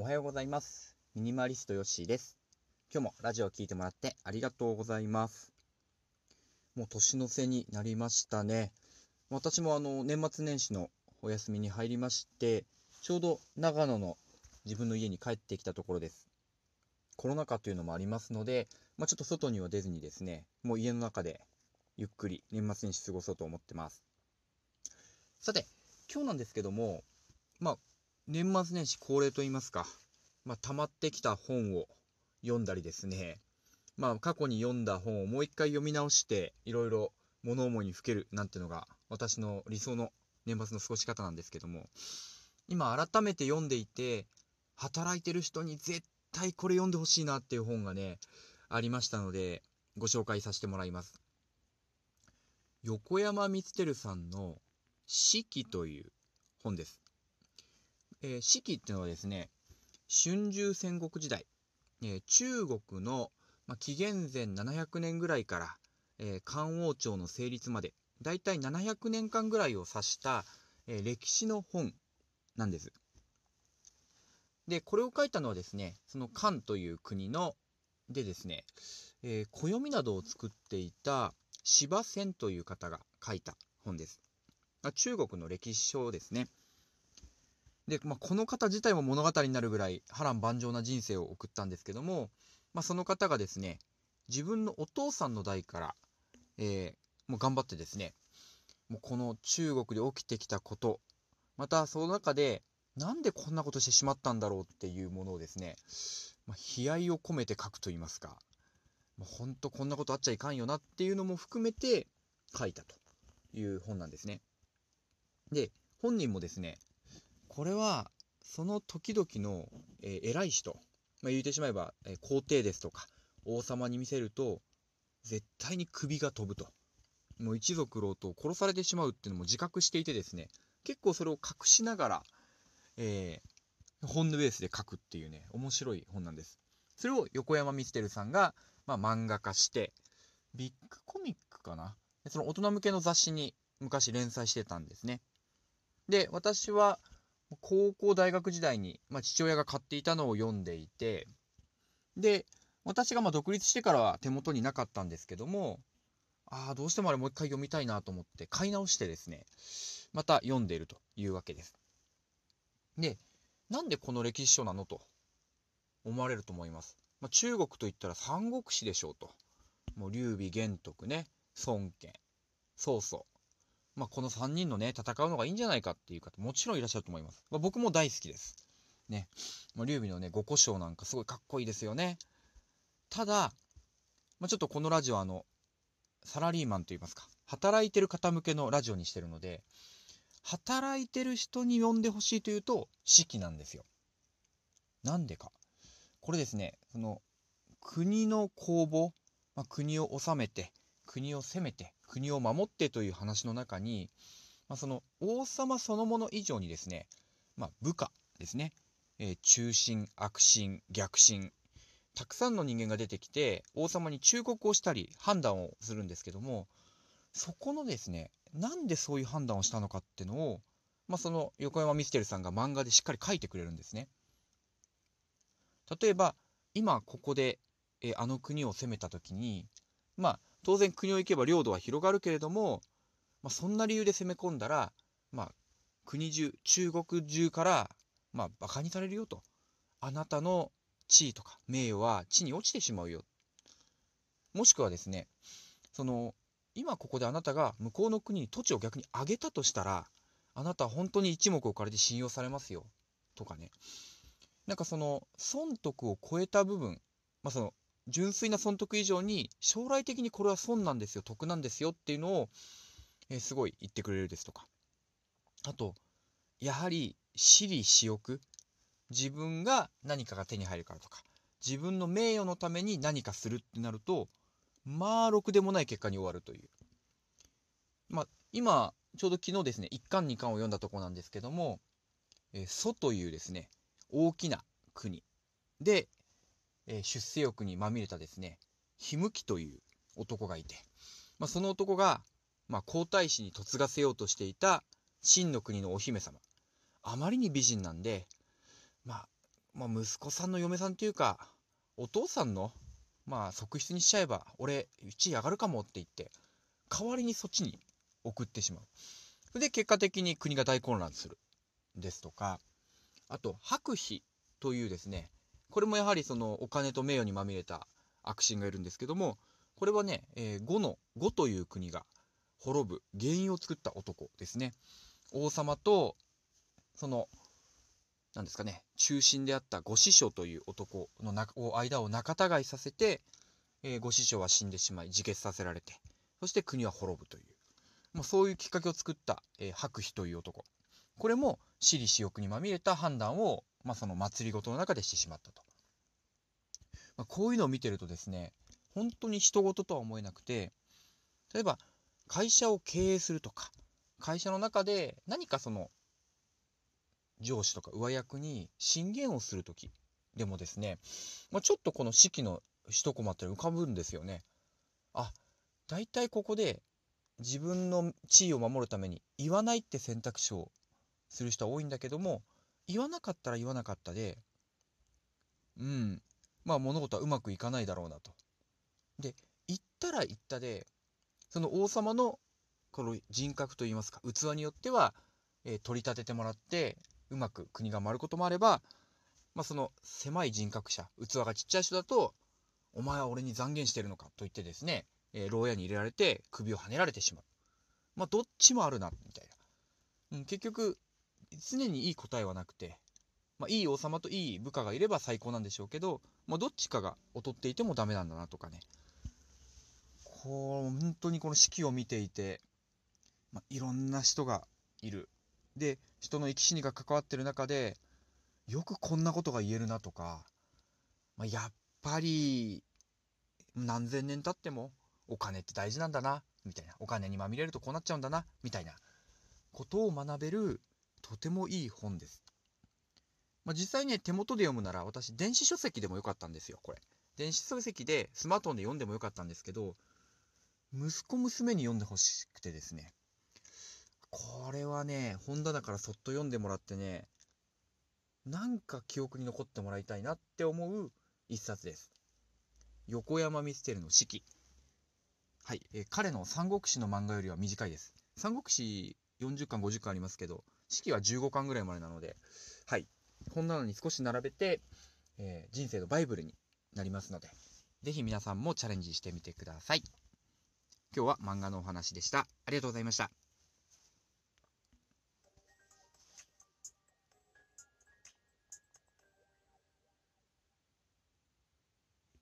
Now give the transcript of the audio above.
おはようございます。ミニマリストヨッシーです。今日もラジオを聞いてもらってありがとうございます。もう年の瀬になりましたね。私もあの年末年始のお休みに入りまして、ちょうど長野の自分の家に帰ってきたところです。コロナ禍というのもありますので、まあ、ちょっと外には出ずにですね、もう家の中でゆっくり年末年始過ごそうと思ってます。さて、今日なんですけども、まあ、年末年始恒例といいますか、まあ、溜まってきた本を読んだりですね、まあ、過去に読んだ本をもう一回読み直して、いろいろ物思いにふけるなんてのが、私の理想の年末の過ごし方なんですけども、今改めて読んでいて、働いてる人に絶対これ読んでほしいなっていう本がね、ありましたので、ご紹介させてもらいます。横山光輝さんの四季という本です。えー、四季っていうのはですね、春秋戦国時代、えー、中国の、まあ、紀元前700年ぐらいから、えー、漢王朝の成立まで、だいたい700年間ぐらいを指した、え歴史の本なんです。で、これを書いたのはですね、その漢という国の、でですね、え暦などを作っていた司馬遷という方が書いた本です。中国の歴史書ですね。で、まあ、この方自体も物語になるぐらい波乱万丈な人生を送ったんですけども、まあ、その方がですね、自分のお父さんの代から、えー、もう頑張ってですね、もうこの中国で起きてきたこと、またその中で、なんでこんなことしてしまったんだろうっていうものをですね、まあ、悲哀を込めて書くと言いますか、もう本当こんなことあっちゃいかんよなっていうのも含めて書いたという本なんですね。で、本人もですね、これはその時々の、えー、偉い人、まあ、言ってしまえば、えー、皇帝ですとか王様に見せると絶対に首が飛ぶと。もう一族老頭を殺されてしまうっていうのも自覚していてですね。結構それを隠しながら、えー、本のベースで書くっていうね面白い本なんです。それを横山光輝さんが、まあ、漫画化してビッグコミックかな？その大人向けの雑誌に昔連載してたんですね。で私は高校大学時代に、まあ、父親が買っていたのを読んでいてで私がま独立してからは手元になかったんですけどもああどうしてもあれもう一回読みたいなと思って買い直してですねまた読んでいるというわけです。でなんでこの歴史書なのと思われると思います、まあ、中国といったら三国志でしょうと。もう劉備玄徳ね孫権曹操。まあ、この3人のね、戦うのがいいんじゃないかっていう方、もちろんいらっしゃると思います。まあ、僕も大好きです。ね。まあ、劉備のね、五胡椒なんかすごいかっこいいですよね。ただ、まあ、ちょっとこのラジオあの、サラリーマンといいますか、働いてる方向けのラジオにしてるので、働いてる人に呼んでほしいというと、四季なんですよ。なんでか。これですね、その、国の公募、まあ、国を治めて、国を攻めて国を守ってという話の中に、まあ、その王様そのもの以上にですね、まあ、部下ですね、えー、忠臣悪臣逆臣たくさんの人間が出てきて王様に忠告をしたり判断をするんですけどもそこのですねなんでそういう判断をしたのかっていうのを、まあ、その横山ミステルさんが漫画でしっかり書いてくれるんですね。例えば今ここで、えー、あの国を攻めた時にまあ当然国を行けば領土は広がるけれども、まあ、そんな理由で攻め込んだら、まあ、国中中国中から、まあ、バカにされるよと。あなたの地位とか名誉は地に落ちてしまうよ。もしくはですねその今ここであなたが向こうの国に土地を逆に上げたとしたらあなたは本当に一目置かれて信用されますよ。とかね。なんかその損得を超えた部分、まあ、その純粋な損得以上に将来的にこれは損なんですよ得なんですよっていうのを、えー、すごい言ってくれるですとか。あとやはり私利私欲。自分が何かが手に入るからとか。自分の名誉のために何かするってなるとまあろくでもない結果に終わるという。まあ今ちょうど昨日ですね1巻2巻を読んだとこなんですけども、えー、蘇というですね大きな国。でえー、出世欲にまみれたですね、ひむきという男がいて、まあ、その男が、まあ、皇太子に嫁がせようとしていた秦の国のお姫様。あまりに美人なんで、まあ、まあ、息子さんの嫁さんっていうか、お父さんの、まあ、側室にしちゃえば、俺、地位上がるかもって言って、代わりにそっちに送ってしまう。で、結果的に国が大混乱する。ですとか、あと、白妃というですね、これもやはりそのお金と名誉にまみれた悪神がいるんですけども、これはね、えー、の呉という国が滅ぶ原因を作った男ですね。王様と、その、なんですかね、中心であった御師匠という男の間を仲違いさせて、えー、師匠は死んでしまい、自決させられて、そして国は滅ぶという、まあ、そういうきっかけを作った、えー、白妃という男。これも私利私欲にまみれた判断を、まあ、その祭りごとの中でしてしまったと。まあ、こういうのを見てるとですね、本当に人事とは思えなくて、例えば会社を経営するとか、会社の中で何かその上司とか上役に進言をする時でもですね、まあ、ちょっとこの式の一コマって浮かぶんですよね。あ、大体ここで自分の地位を守るために言わないって選択肢をする人は多いんだけども言わなかったら言わなかったでうんまあ物事はうまくいかないだろうなと。で言ったら言ったでその王様のこの人格といいますか器によっては、えー、取り立ててもらってうまく国が回ることもあれば、まあ、その狭い人格者器がちっちゃい人だと「お前は俺に讒言してるのか」と言ってですね、えー、牢屋に入れられて首をはねられてしまう。まあどっちもあるなみたいな。うん、結局常にいい答えはなくて、まあ、いい王様といい部下がいれば最高なんでしょうけど、まあ、どっちかが劣っていてもダメなんだなとかね。こう、本当にこの式を見ていて、まあ、いろんな人がいる。で、人の生き死にが関わってる中で、よくこんなことが言えるなとか、まあ、やっぱり、何千年経ってもお金って大事なんだな、みたいな。お金にまみれるとこうなっちゃうんだな、みたいなことを学べるとてもいい本です。まあ、実際ね、手元で読むなら私、電子書籍でもよかったんですよ、これ。電子書籍でスマートフォンで読んでもよかったんですけど、息子娘に読んでほしくてですね。これはね、本棚からそっと読んでもらってね、なんか記憶に残ってもらいたいなって思う一冊です。横山ミステルの四季。はい、えー、彼の三国志の漫画よりは短いです。三国志40巻、50巻ありますけど、式は15巻ぐらいまでなので、はい。本棚に少し並べて、えー、人生のバイブルになりますので、ぜひ皆さんもチャレンジしてみてください。今日は漫画のお話でした。ありがとうございました。